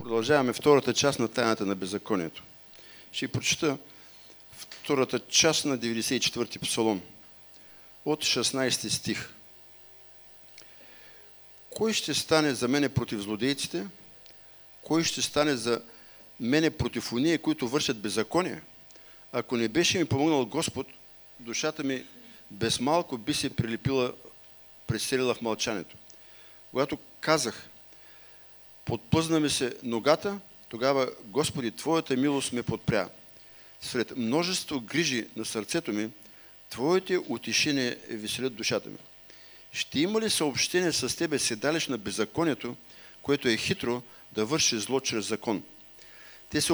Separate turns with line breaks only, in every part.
Продължаваме втората част на тайната на беззаконието. Ще прочита втората част на 94-ти псалом от 16 стих. Кой ще стане за мене против злодейците? Кой ще стане за мене против уния, които вършат беззаконие? Ако не беше ми помогнал Господ, душата ми без малко би се прилепила, преселила в мълчанието. Когато казах, подпъзна ми се ногата, тогава, Господи, Твоята милост ме подпря. Сред множество грижи на сърцето ми, Твоите утешения веселят душата ми. Ще има ли съобщение с Тебе седалищ на беззаконието, което е хитро да върши зло чрез закон? Те се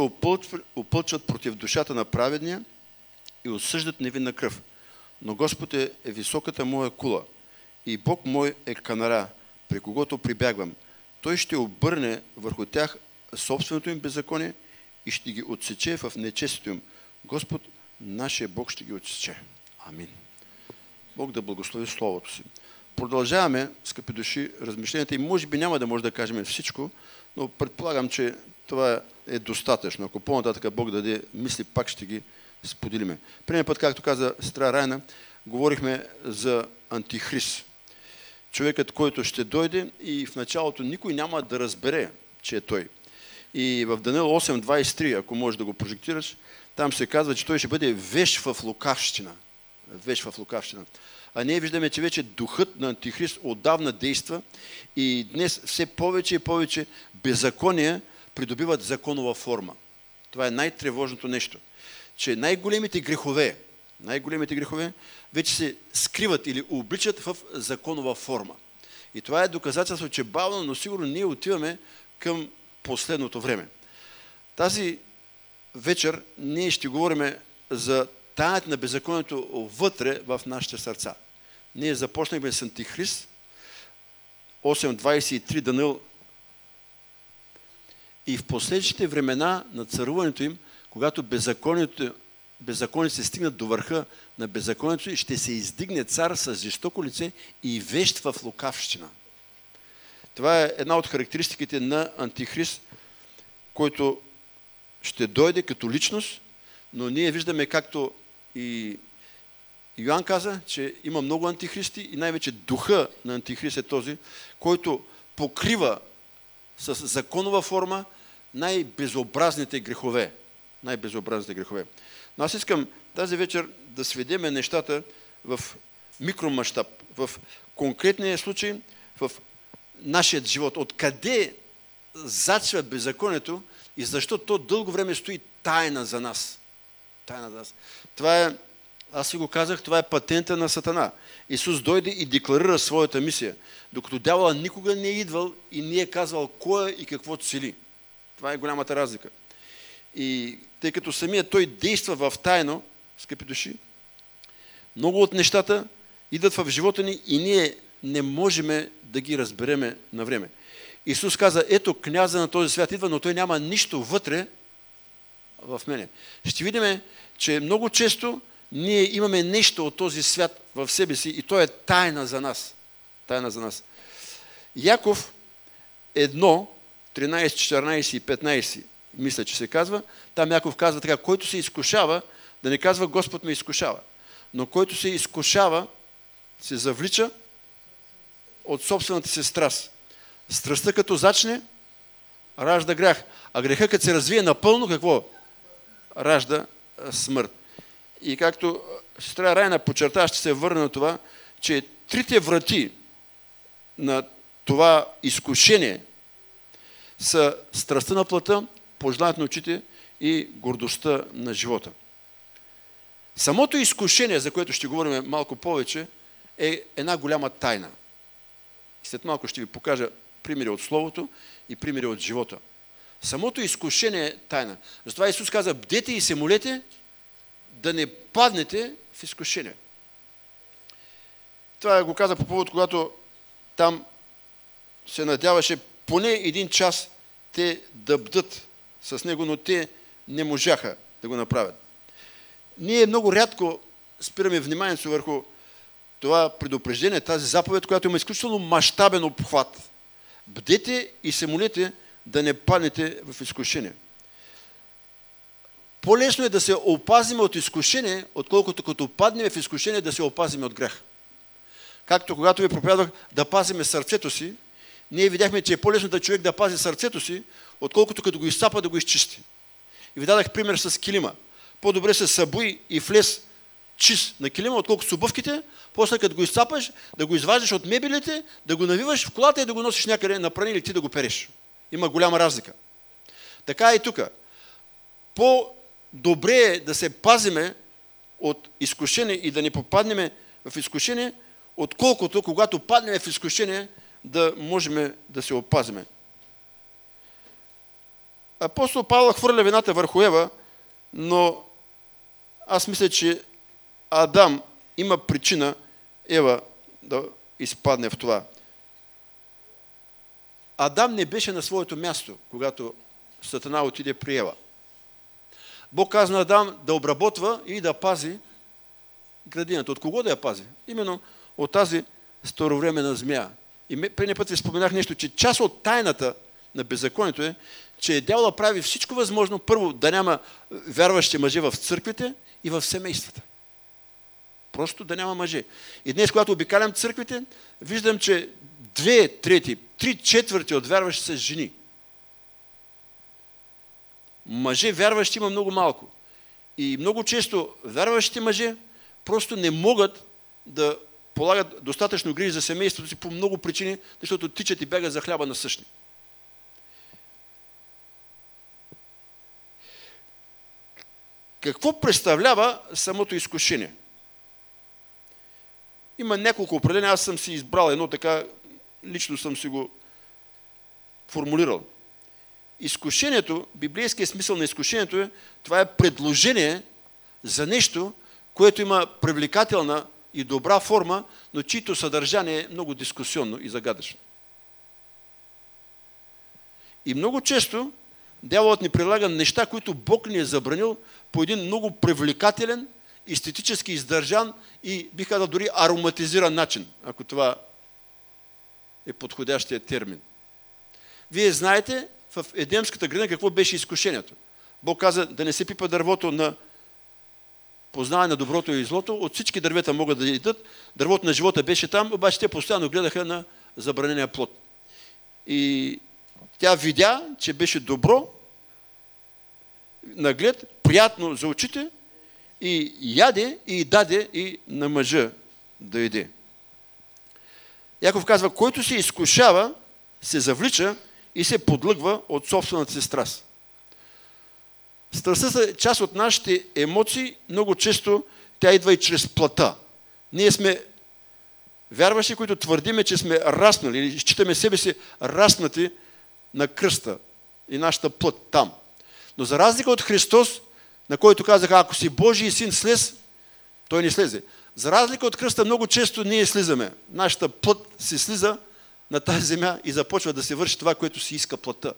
опълчват против душата на праведния и осъждат невинна кръв. Но Господ е високата моя кула и Бог мой е канара, при когото прибягвам. Той ще обърне върху тях собственото им беззаконие и ще ги отсече в нечестието им. Господ, нашия Бог ще ги отсече. Амин. Бог да благослови Словото си. Продължаваме, скъпи души, размишленията и може би няма да може да кажем всичко, но предполагам, че това е достатъчно. Ако по-нататък Бог даде мисли, пак ще ги споделиме. Преди път, както каза сестра Райна, говорихме за антихрист. Човекът, който ще дойде и в началото никой няма да разбере, че е той. И в Данил 8.23, ако можеш да го прожектираш, там се казва, че той ще бъде веш в лукавщина. Веш в лукавщина. А ние виждаме, че вече духът на Антихрист отдавна действа и днес все повече и повече беззакония придобиват законова форма. Това е най-тревожното нещо. Че най-големите грехове, най-големите грехове вече се скриват или обличат в законова форма. И това е доказателство, че бавно, но сигурно ние отиваме към последното време. Тази вечер ние ще говорим за тайната на беззаконието вътре в нашите сърца. Ние започнахме с Антихрист, 8.23 Данил и в последващите времена на царуването им, когато беззаконието, беззакони се стигнат до върха на беззаконието и ще се издигне цар с жестоко лице и вещ в лукавщина. Това е една от характеристиките на Антихрист, който ще дойде като личност, но ние виждаме както и Йоанн каза, че има много антихристи и най-вече духа на антихрист е този, който покрива с законова форма най-безобразните грехове. Най-безобразните грехове. Но аз искам тази вечер да сведеме нещата в микромащаб, в конкретния случай, в нашия живот. Откъде зачва беззаконието и защо то дълго време стои тайна за нас. Тайна за нас. Това е, аз си го казах, това е патента на Сатана. Исус дойде и декларира своята мисия, докато дявола никога не е идвал и не е казвал кой е и какво цели. Това е голямата разлика. И тъй като самия той действа в тайно, скъпи души, много от нещата идват в живота ни и ние не можем да ги разбереме на време. Исус каза, ето княза на този свят идва, но той няма нищо вътре в мене. Ще видим, че много често ние имаме нещо от този свят в себе си и то е тайна за нас. Тайна за нас. Яков 1, 13, 14 и 15, мисля, че се казва, там Яков казва така, който се изкушава, да не казва Господ ме изкушава, но който се изкушава, се завлича от собствената си страст. Страстта като зачне, ражда грях. А греха като се развие напълно, какво? Ражда смърт. И както сестра Райна подчерта, ще се върна на това, че трите врати на това изкушение са страстта на плата, пожеланието на очите и гордостта на живота. Самото изкушение, за което ще говорим малко повече, е една голяма тайна. След малко ще ви покажа примери от Словото и примери от живота. Самото изкушение е тайна. Затова Исус каза, бдете и се молете, да не паднете в изкушение. Това го каза по повод, когато там се надяваше поне един час те да бдат с него, но те не можаха да го направят. Ние много рядко спираме вниманието върху това предупреждение, тази заповед, която има изключително мащабен обхват. Бдете и се молете да не паднете в изкушение. По-лесно е да се опазим от изкушение, отколкото като паднем в изкушение да се опазим от грех. Както когато ви проповядвах да пазиме сърцето си, ние видяхме, че е по-лесно да човек да пази сърцето си, отколкото като го изцапа да го изчисти. И ви дадах пример с килима. По-добре се събуи и влез чист на килима, отколкото с обувките, после като го изцапаш, да го изваждаш от мебелите, да го навиваш в колата и да го носиш някъде напрани или ти да го переш. Има голяма разлика. Така и тук. По-добре е да се пазиме от изкушение и да не попаднем в изкушение, отколкото когато паднем в изкушение, да можем да се опазиме. Апостол Павел хвърля вината върху Ева, но аз мисля, че Адам има причина Ева да изпадне в това. Адам не беше на своето място, когато Сатана отиде при Ева. Бог каза на Адам да обработва и да пази градината. От кого да я пази? Именно от тази старовременна змия. И преди път ви споменах нещо, че част от тайната на беззаконието е, че дявола прави всичко възможно, първо да няма вярващи мъже в църквите и в семействата. Просто да няма мъже. И днес, когато обикалям църквите, виждам, че две трети, три четвърти от вярващи са жени. Мъже вярващи има много малко. И много често вярващите мъже просто не могат да полагат достатъчно грижи за семейството си по много причини, защото тичат и бегат за хляба на същни. Какво представлява самото изкушение? Има няколко определения, аз съм си избрал едно така, лично съм си го формулирал. Изкушението, библейският смисъл на изкушението е, това е предложение за нещо, което има привлекателна и добра форма, но чието съдържание е много дискусионно и загадъчно. И много често дяволът ни прилага неща, които Бог ни е забранил по един много привлекателен, естетически издържан и бих казал дори ароматизиран начин, ако това е подходящия термин. Вие знаете в Едемската градина какво беше изкушението. Бог каза да не се пипа дървото на познаване на доброто и злото. От всички дървета могат да идат. Дървото на живота беше там, обаче те постоянно гледаха на забранения плод. И тя видя, че беше добро, наглед, приятно за очите и яде и даде и на мъжа да иде. Яков казва, който се изкушава, се завлича и се подлъгва от собствената си страст. Страстта е част от нашите емоции, много често тя идва и чрез плата. Ние сме вярващи, които твърдиме, че сме раснали или считаме себе си раснати на кръста и нашата плът там. Но за разлика от Христос, на който казаха, ако си Божий син слез, той не слезе. За разлика от кръста, много често ние слизаме. Нашата плът се слиза на тази земя и започва да се върши това, което си иска плътта.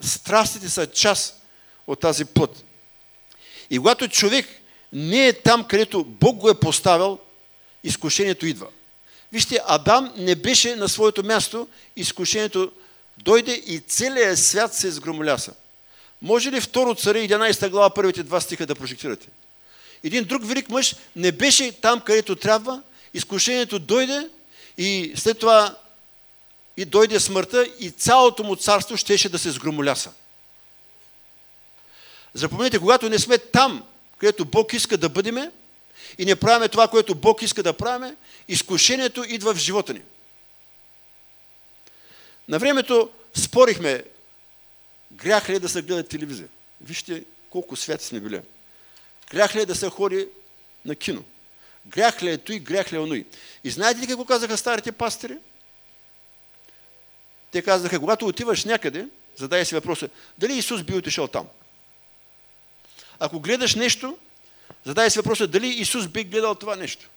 Страстите са част от тази плът. И когато човек не е там, където Бог го е поставил, изкушението идва. Вижте, Адам не беше на своето място, изкушението дойде и целият свят се сгромоляса. Може ли второ царе 11 глава, първите два стиха да прожектирате? Един друг велик мъж не беше там, където трябва, изкушението дойде и след това и дойде смъртта и цялото му царство щеше да се сгромоляса. Запомнете, когато не сме там, където Бог иска да бъдеме и не правиме това, което Бог иска да правиме, изкушението идва в живота ни. На времето спорихме, грях ли е да се гледа телевизия? Вижте колко святи сме били. Грях ли е да се ходи на кино? Грях ли е той, грях ли е оной? И знаете ли какво казаха старите пастири? Те казаха, когато отиваш някъде, задай си въпроса, дали Исус би отишъл там? Ако гледаш нещо, задай си въпроса дали Исус би гледал това нещо.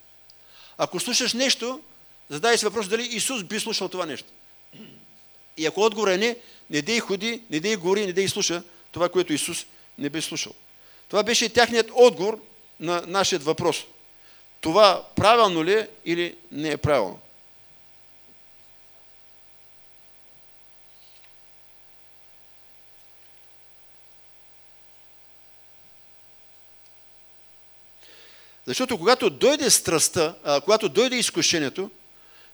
Ако слушаш нещо, задай си въпроса дали Исус би слушал това нещо. И ако отговор е не, не дей ходи, не дей гори, не дей слуша това, което Исус не би слушал. Това беше тяхният отговор на нашия въпрос. Това правилно ли е или не е правилно? Защото когато дойде страстта, а, когато дойде изкушението,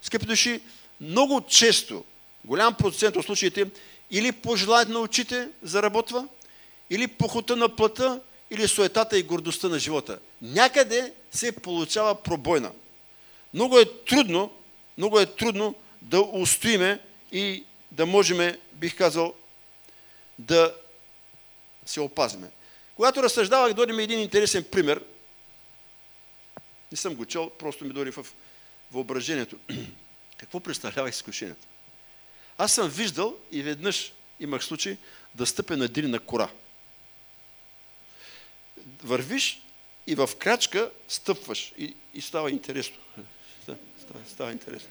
скъпи души, много често, голям процент от случаите, или пожелаят на очите заработва, или похота на плъта, или суетата и гордостта на живота. Някъде се получава пробойна. Много е трудно, много е трудно да устоиме и да можем, бих казал, да се опазиме. Когато разсъждавах, дойде ми един интересен пример. Не съм го чел, просто ми дойде в въображението. Какво представлява изкушението? Аз съм виждал и веднъж имах случай да стъпя на дирина кора. Вървиш и в крачка стъпваш и, и става интересно. Става, става интересно.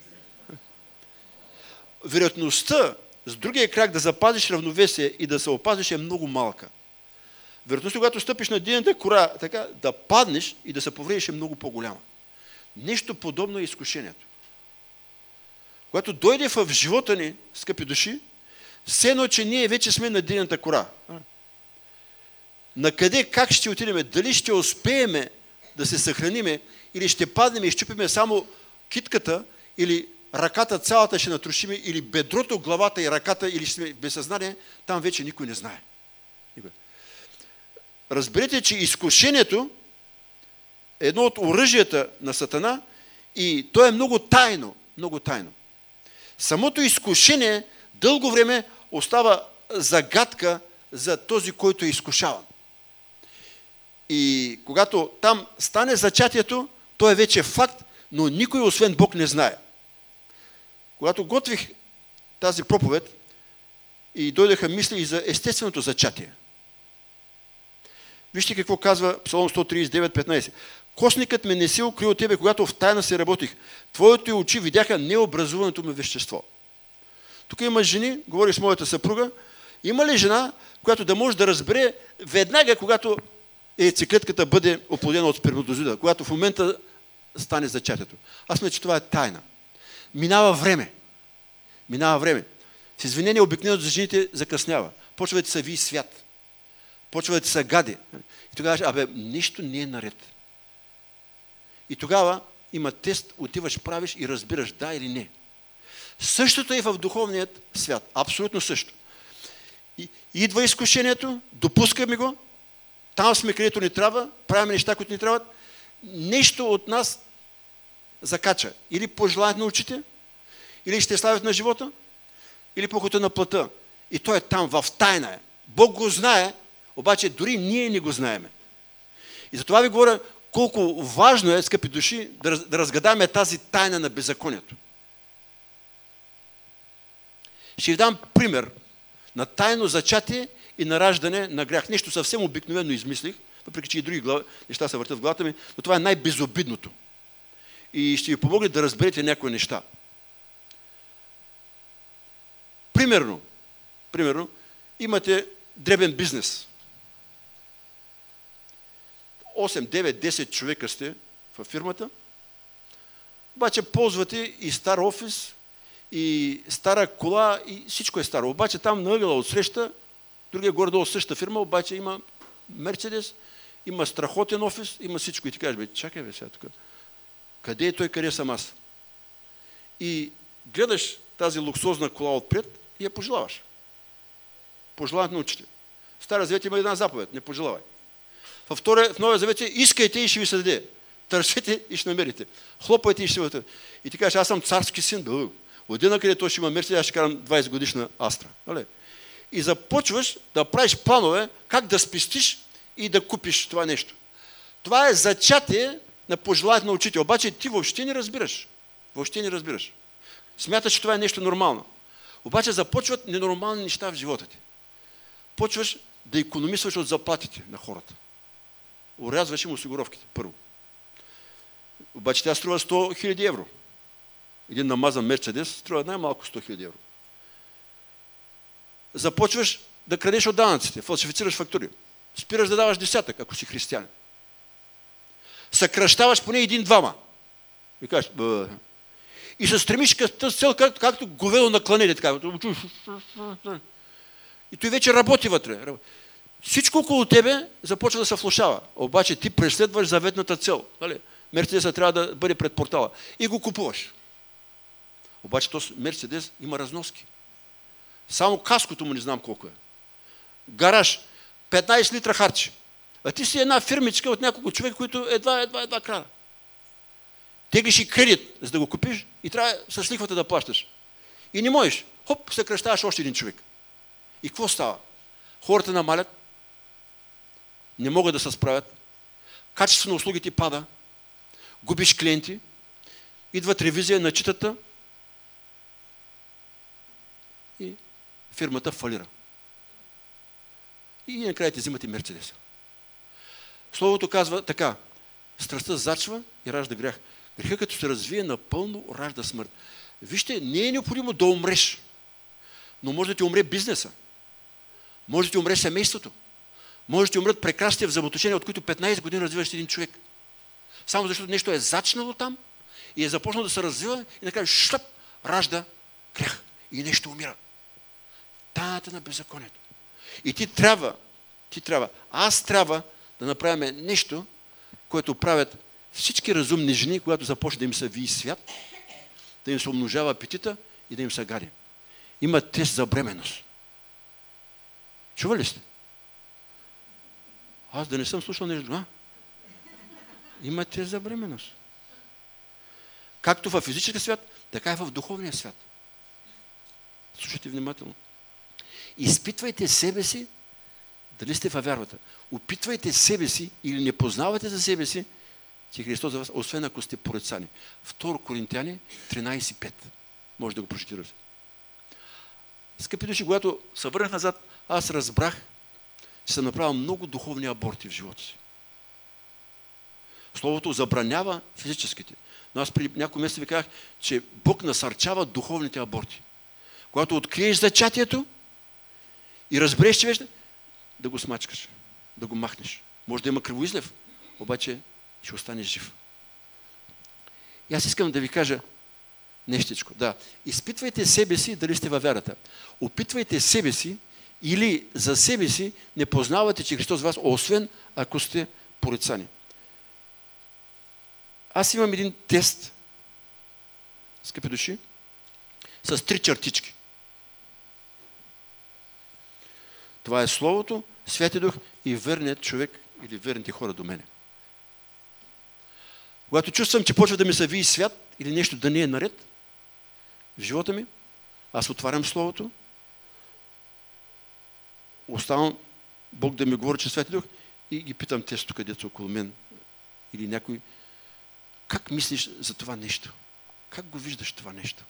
Вероятността с другия крак да запазиш равновесие и да се опазиш е много малка. Вероятността, когато стъпиш на динната кора, така, да паднеш и да се повредиш е много по-голяма. Нещо подобно е изкушението. Когато дойде в живота ни, скъпи души, все едно, че ние вече сме на динната кора. На къде, как ще отидем? Дали ще успееме да се съхраниме или ще паднем и щупиме само китката или ръката цялата ще натрушиме или бедрото, главата и ръката или ще сме без съзнание, там вече никой не знае. Разберете, че изкушението е едно от оръжията на Сатана и то е много тайно, много тайно. Самото изкушение дълго време остава загадка за този, който е изкушаван. И когато там стане зачатието, то е вече факт, но никой освен Бог не знае. Когато готвих тази проповед и дойдеха мисли и за естественото зачатие. Вижте какво казва Псалом 139.15. Косникът ме не се укри от тебе, когато в тайна се работих. Твоите очи видяха необразуваното ми вещество. Тук има жени, говори с моята съпруга, има ли жена, която да може да разбере веднага, когато яйцеклетката бъде оплодена от сперматозида, когато в момента стане зачатието. Аз мисля, че това е тайна. Минава време. Минава време. С извинение обикновено за жените закъснява. Почва да се ви свят. Почва да се гади. И тогава, абе, нищо не е наред. И тогава има тест, отиваш, правиш и разбираш да или не. Същото е в духовният свят. Абсолютно също. И, идва изкушението, допускаме го, там сме където ни трябва, правим неща, които ни трябват, нещо от нас закача. Или пожелаят на очите, или ще славят на живота, или похота на плата. И той е там, в тайна е. Бог го знае, обаче дори ние не го знаеме. И затова ви говоря колко важно е, скъпи души, да, да разгадаме тази тайна на беззаконието. Ще ви дам пример на тайно зачатие и на раждане на грях. Нещо съвсем обикновено измислих, въпреки че и други глава, неща се въртят в главата ми, но това е най-безобидното. И ще ви помогне да разберете някои неща. Примерно, примерно, имате дребен бизнес. 8, 9, 10 човека сте в фирмата, обаче ползвате и стар офис, и стара кола, и всичко е старо. Обаче там на ъгъла от среща, другия горе-долу същата фирма, обаче има Мерцедес, има страхотен офис, има всичко. И ти кажеш, бе, чакай бе сега тук. Къде е той, къде съм аз? И гледаш тази луксозна кола отпред и я пожелаваш. Пожелават на учите. В Стара Завет има една заповед. Не пожелавай. Във втория, в Новия Завет искайте и ще ви се даде. Търсете и ще намерите. Хлопайте и ще се И ти кажеш, аз съм царски син. Да, Отида къде той ще има мерси, аз ще карам 20 годишна Астра. Нали? И започваш да правиш планове как да спестиш и да купиш това нещо. Това е зачатие на пожеланието на учител. Обаче ти въобще не разбираш. Въобще не разбираш. Смяташ, че това е нещо нормално. Обаче започват ненормални неща в живота ти. Почваш да економисваш от заплатите на хората. Урязваш им осигуровките, първо. Обаче тя струва 100 000 евро един намазан Мерцедес струва най-малко 100 000 евро. Започваш да крадеш от данъците, фалшифицираш фактури. Спираш да даваш десятък, ако си християнин. Съкръщаваш поне един-двама. И кажеш, Бъ. И се стремиш към цел, както, както говедо на. Така. И той вече работи вътре. Всичко около тебе започва да се влушава. Обаче ти преследваш заветната цел. Нали? Мерцедеса трябва да бъде пред портала. И го купуваш. Обаче този Мерцедес има разноски. Само каското му не знам колко е. Гараж. 15 литра харчи. А ти си една фирмичка от няколко човека, които едва, едва, едва крана. Теглиш и кредит, за да го купиш и трябва с лихвата да плащаш. И не можеш. Хоп, съкръщаваш още един човек. И какво става? Хората намалят, не могат да се справят, качеството на услугите пада, губиш клиенти, идват ревизия на читата и фирмата фалира. И накрая ти взимате Мерцедеса. Словото казва така. Страстта зачва и ражда грях. Греха като се развие напълно, ражда смърт. Вижте, не е необходимо да умреш. Но може да ти умре бизнеса. Може да ти умре семейството. Може да ти умрат прекрасните взаимоотношения, от които 15 години развиваш един човек. Само защото нещо е зачнало там и е започнало да се развива и накрая шлъп, ражда грях и нещо умира. Тайната на беззаконието. И ти трябва, ти трябва, аз трябва да направим нещо, което правят всички разумни жени, когато започне да им се вии свят, да им се умножава апетита и да им се гари. Има тест за бременност. Чували сте? Аз да не съм слушал нещо, а? Има тест за бременност. Както в физическия свят, така и в духовния свят. Слушайте внимателно. Изпитвайте себе си, дали сте във вярвата. Опитвайте себе си или не познавате за себе си, че Христос за вас, освен ако сте порицани. 2 Коринтияни 13.5. Може да го прочетирате. Скъпи души, когато се върнах назад, аз разбрах, че съм направил много духовни аборти в живота си. Словото забранява физическите. Но аз при няколко месеца ви казах, че Бог насърчава духовните аборти. Когато откриеш зачатието и разбереш, че вече, да го смачкаш, да го махнеш. Може да има кръвоизлев, обаче ще останеш жив. И аз искам да ви кажа нещичко. Да, изпитвайте себе си дали сте във вярата. Опитвайте себе си или за себе си не познавате, че Христос вас, освен ако сте порицани. Аз имам един тест, скъпи души, с три чертички. Това е Словото, Святи Дух и верният човек или верните хора до мене. Когато чувствам, че почва да ми се вии свят или нещо да не е наред в живота ми, аз отварям Словото, оставам Бог да ми говори, че Святи Дух и ги питам те тук, където около мен или някой, как мислиш за това нещо? Как го виждаш това нещо?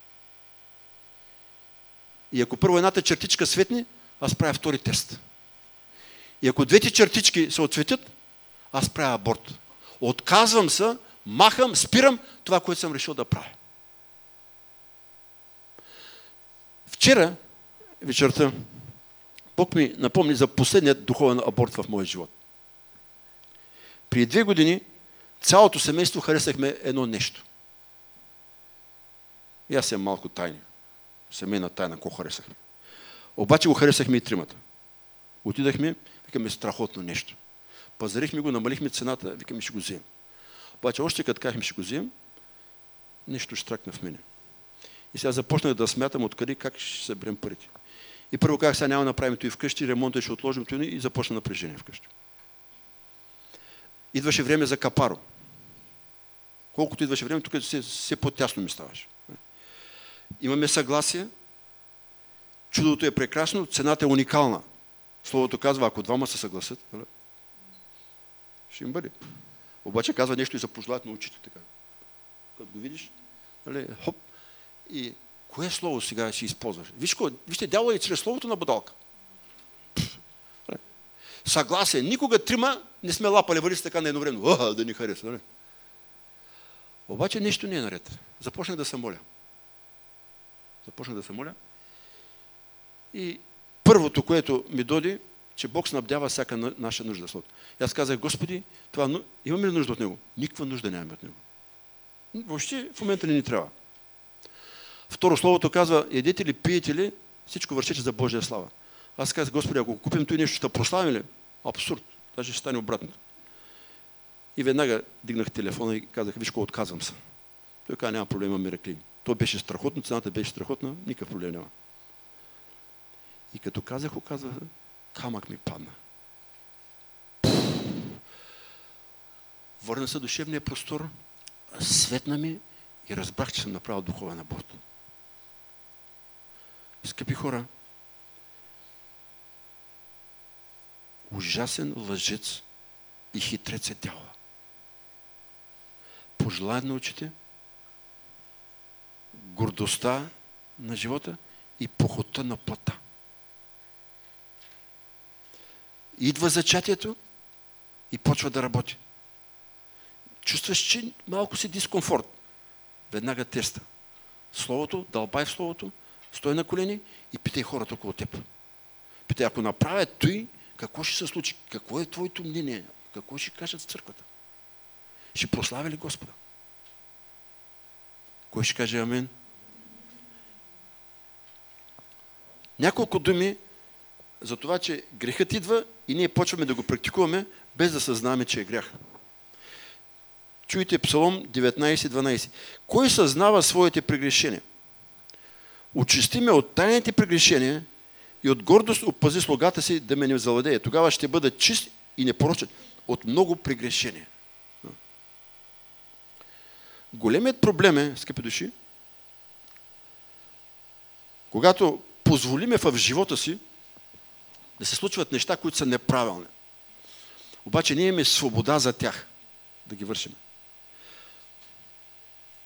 И ако първо едната чертичка светне, аз правя втори тест. И ако двете чертички се отсветят, аз правя аборт. Отказвам се, махам, спирам това, което съм решил да правя. Вчера вечерта Бог ми напомни за последният духовен аборт в моя живот. При две години цялото семейство харесахме едно нещо. И аз съм малко тайни. Семейна тайна, какво харесахме. Обаче го харесахме и тримата. Отидахме, викаме страхотно нещо. Пазарихме го, намалихме цената, викаме ще го вземем. Обаче още като казахме ще го вземем, нещо штракна в мене. И сега започнах да смятам откъде как ще съберем парите. И първо как сега няма да направим и вкъщи, ремонта ще отложим това и започна напрежение вкъщи. Идваше време за капаро. Колкото идваше време, тук все, все по-тясно ми ставаше. Имаме съгласие, чудото е прекрасно, цената е уникална. Словото казва, ако двама се съгласят, нали? ще им бъде. Обаче казва нещо и за на очите. Така. Като го видиш, нали, хоп, и кое слово сега ще използваш? Виж, вижте, дявол е чрез словото на бодалка. Съгласие. Никога трима не сме лапали вали така на едно време. Да ни хареса. Нали? Обаче нещо не е наред. Започнах да се моля. Започнах да се моля. И първото, което ми доди, че Бог снабдява всяка наша нужда. И аз казах, Господи, това, имаме ли нужда от Него? Никаква нужда нямаме от Него. Въобще в момента не ни трябва. Второ, Словото казва, едете ли, пиете ли, всичко вършете за Божия слава. Аз казах, Господи, ако купим той нещо, ще прославим ли? Абсурд. Даже ще стане обратно. И веднага дигнах телефона и казах, виж какво отказвам се. Той каза, няма проблема, Мираклин. То беше страхотно, цената беше страхотна, никакъв проблем няма. И като казах, оказва, камък ми падна. Върна се душевния простор, светна ми и разбрах, че съм направил духовен аборт. Скъпи хора, ужасен лъжец и хитрец е тяло. Пожелая да научите гордостта на живота и похота на плата. Идва зачатието и почва да работи. Чувстваш, че малко си дискомфорт. Веднага теста. Словото, дълбай в Словото, стой на колени и питай хората около теб. Питай, ако направят той, какво ще се случи? Какво е твоето мнение? Какво ще кажат в църквата? Ще прославя ли Господа? Кой ще каже Амин? Няколко думи за това, че грехът идва и ние почваме да го практикуваме, без да съзнаваме, че е грях. Чуйте Псалом 19.12. Кой съзнава своите прегрешения? Очисти ме от тайните прегрешения и от гордост опази слугата си да ме не завладее. Тогава ще бъда чист и непорочен от много прегрешения. Големият проблем е, скъпи души, когато позволиме в живота си да се случват неща, които са неправилни. Обаче ние имаме свобода за тях да ги вършим.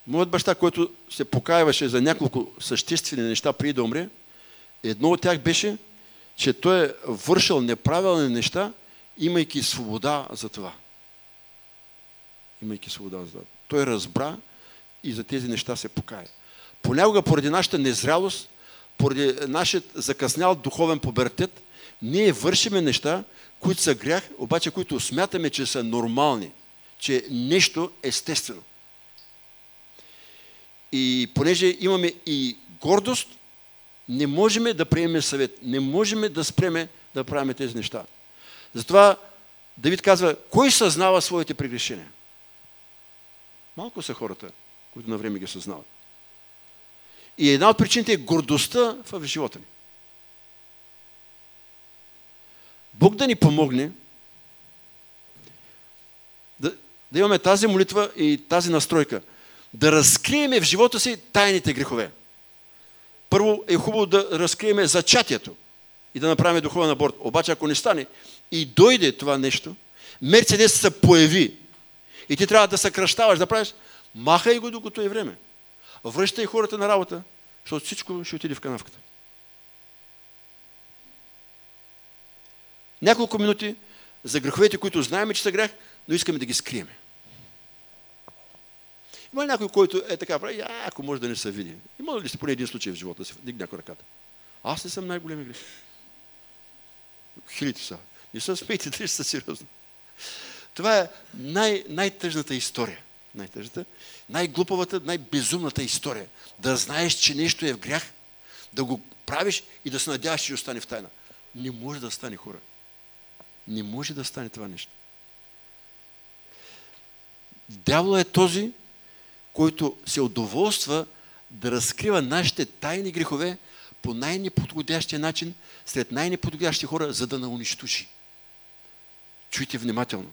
Моят баща, който се покаяваше за няколко съществени неща преди да умре, едно от тях беше, че той е вършил неправилни неща, имайки свобода за това. Имайки свобода за това. Той разбра и за тези неща се покая. Понякога поради нашата незрялост, поради нашия закъснял духовен пубертет, ние вършиме неща, които са грях, обаче които смятаме, че са нормални, че е нещо естествено. И понеже имаме и гордост, не можем да приемем съвет, не можем да спреме да правим тези неща. Затова Давид казва, кой съзнава своите прегрешения? Малко са хората, които на време ги съзнават. И една от причините е гордостта в живота ни. Бог да ни помогне да, да имаме тази молитва и тази настройка. Да разкриеме в живота си тайните грехове. Първо е хубаво да разкриеме зачатието и да направим духовен аборт. Обаче ако не стане и дойде това нещо, Мерцедес се появи и ти трябва да съкръщаваш, да правиш, махай го докато е време. Връщай хората на работа, защото всичко ще отиде в канавката. Няколко минути за греховете, които знаем, че са грях, но искаме да ги скриеме. Има ли някой, който е така прави, а, ако може да не се види? Има ли си поне един случай в живота си? Дигна някой ръката. Аз не съм най-големи грех. Хилите са. Не са смейте, дали са сериозни. Това е най- най-тъжната история. Най-тъжната, най-глупавата, най-безумната история. Да знаеш, че нещо е в грях, да го правиш и да се надяваш, че остане в тайна. Не може да стане хора. Не може да стане това нещо. Дявола е този, който се удоволства да разкрива нашите тайни грехове по най-неподходящия начин, сред най-неподходящи хора, за да на унищожи. Чуйте внимателно.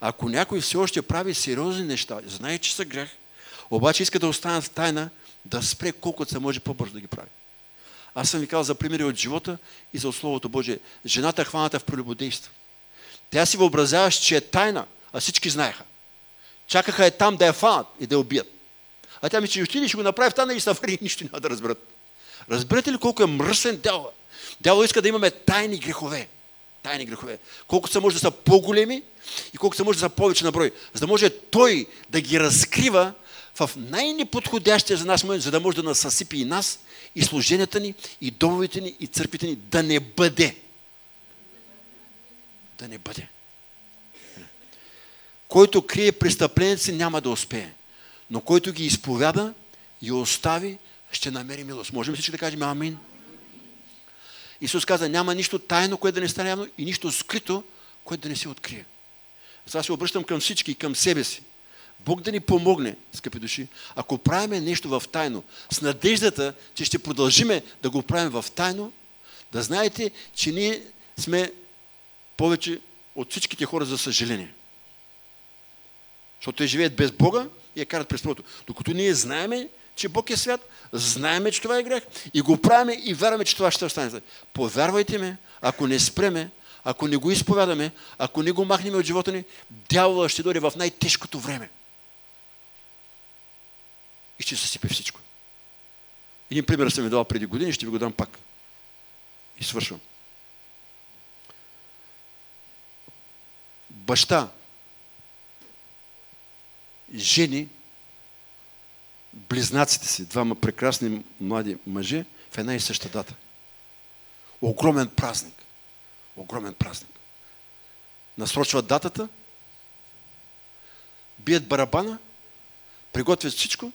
Ако някой все още прави сериозни неща, знае, че са грех, обаче иска да останат в тайна, да спре колкото се може по-бързо да ги прави. Аз съм ви казал за примери от живота и за Словото Божие. Жената хваната в прелюбодейство. Тя си въобразяваш, че е тайна, а всички знаеха. Чакаха е там да я фанат и да я убият. А тя ми, че отиде, ще го направи в тайна и сафари, нищо няма да разберат. Разбирате ли колко е мръсен дявол? Дявол иска да имаме тайни грехове. Тайни грехове. Колкото се може да са по-големи и колкото се може да са повече на брой. За да може той да ги разкрива в най-неподходящия за нас момент, за да може да насъсипи и нас, и служенията ни, и домовете ни, и църквите ни, да не бъде. Да не бъде. Който крие престъпленията си, няма да успее. Но който ги изповяда и остави, ще намери милост. Можем всички да кажем амин? Исус каза, няма нищо тайно, което да не стане явно и нищо скрито, което да не се открие. Затова се обръщам към всички и към себе си. Бог да ни помогне, скъпи души, ако правиме нещо в тайно, с надеждата, че ще продължиме да го правим в тайно, да знаете, че ние сме повече от всичките хора, за съжаление. Защото те живеят без Бога и я карат през първото. Докато ние знаеме, че Бог е свят, знаеме, че това е грех и го правиме и вярваме, че това ще остане. Повярвайте ме, ако не спреме, ако не го изповядаме, ако не го махнем от живота ни, дявола ще дойде в най-тежкото време. И ще съсипе всичко. Един пример съм ви дал преди години, ще ви го дам пак. И свършвам. Баща жени близнаците си, двама прекрасни млади мъже в една и съща дата. Огромен празник. Огромен празник. Насрочват датата, бият барабана, приготвят всичко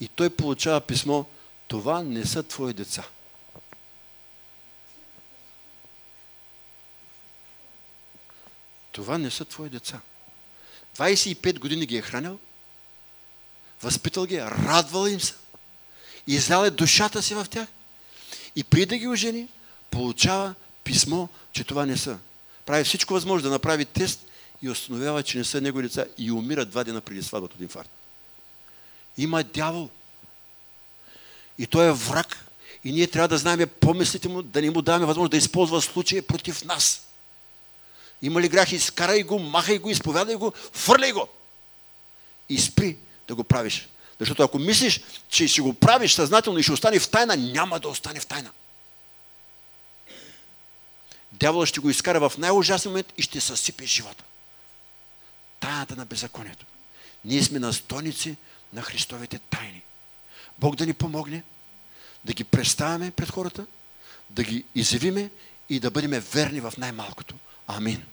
и той получава писмо, това не са твои деца. Това не са твои деца. 25 години ги е хранил, възпитал ги, радвал им се, излял е душата си в тях и преди да ги ожени, получава писмо, че това не са. Прави всичко възможно да направи тест и установява, че не са негови деца и умира два дена преди сватбата от инфаркт. Има дявол. И той е враг. И ние трябва да знаем помислите му, да не му даваме възможност да използва случая против нас. Има ли грях, изкарай го, махай го, изповядай го, фърляй го. И спри да го правиш. Защото ако мислиш, че ще го правиш съзнателно и ще остане в тайна, няма да остане в тайна. Дяволът ще го изкара в най-ужасен момент и ще съсипе живота. Тайната на беззаконието. Ние сме настойници на Христовите тайни. Бог да ни помогне да ги представяме пред хората, да ги изявиме и да бъдем верни в най-малкото. Амин.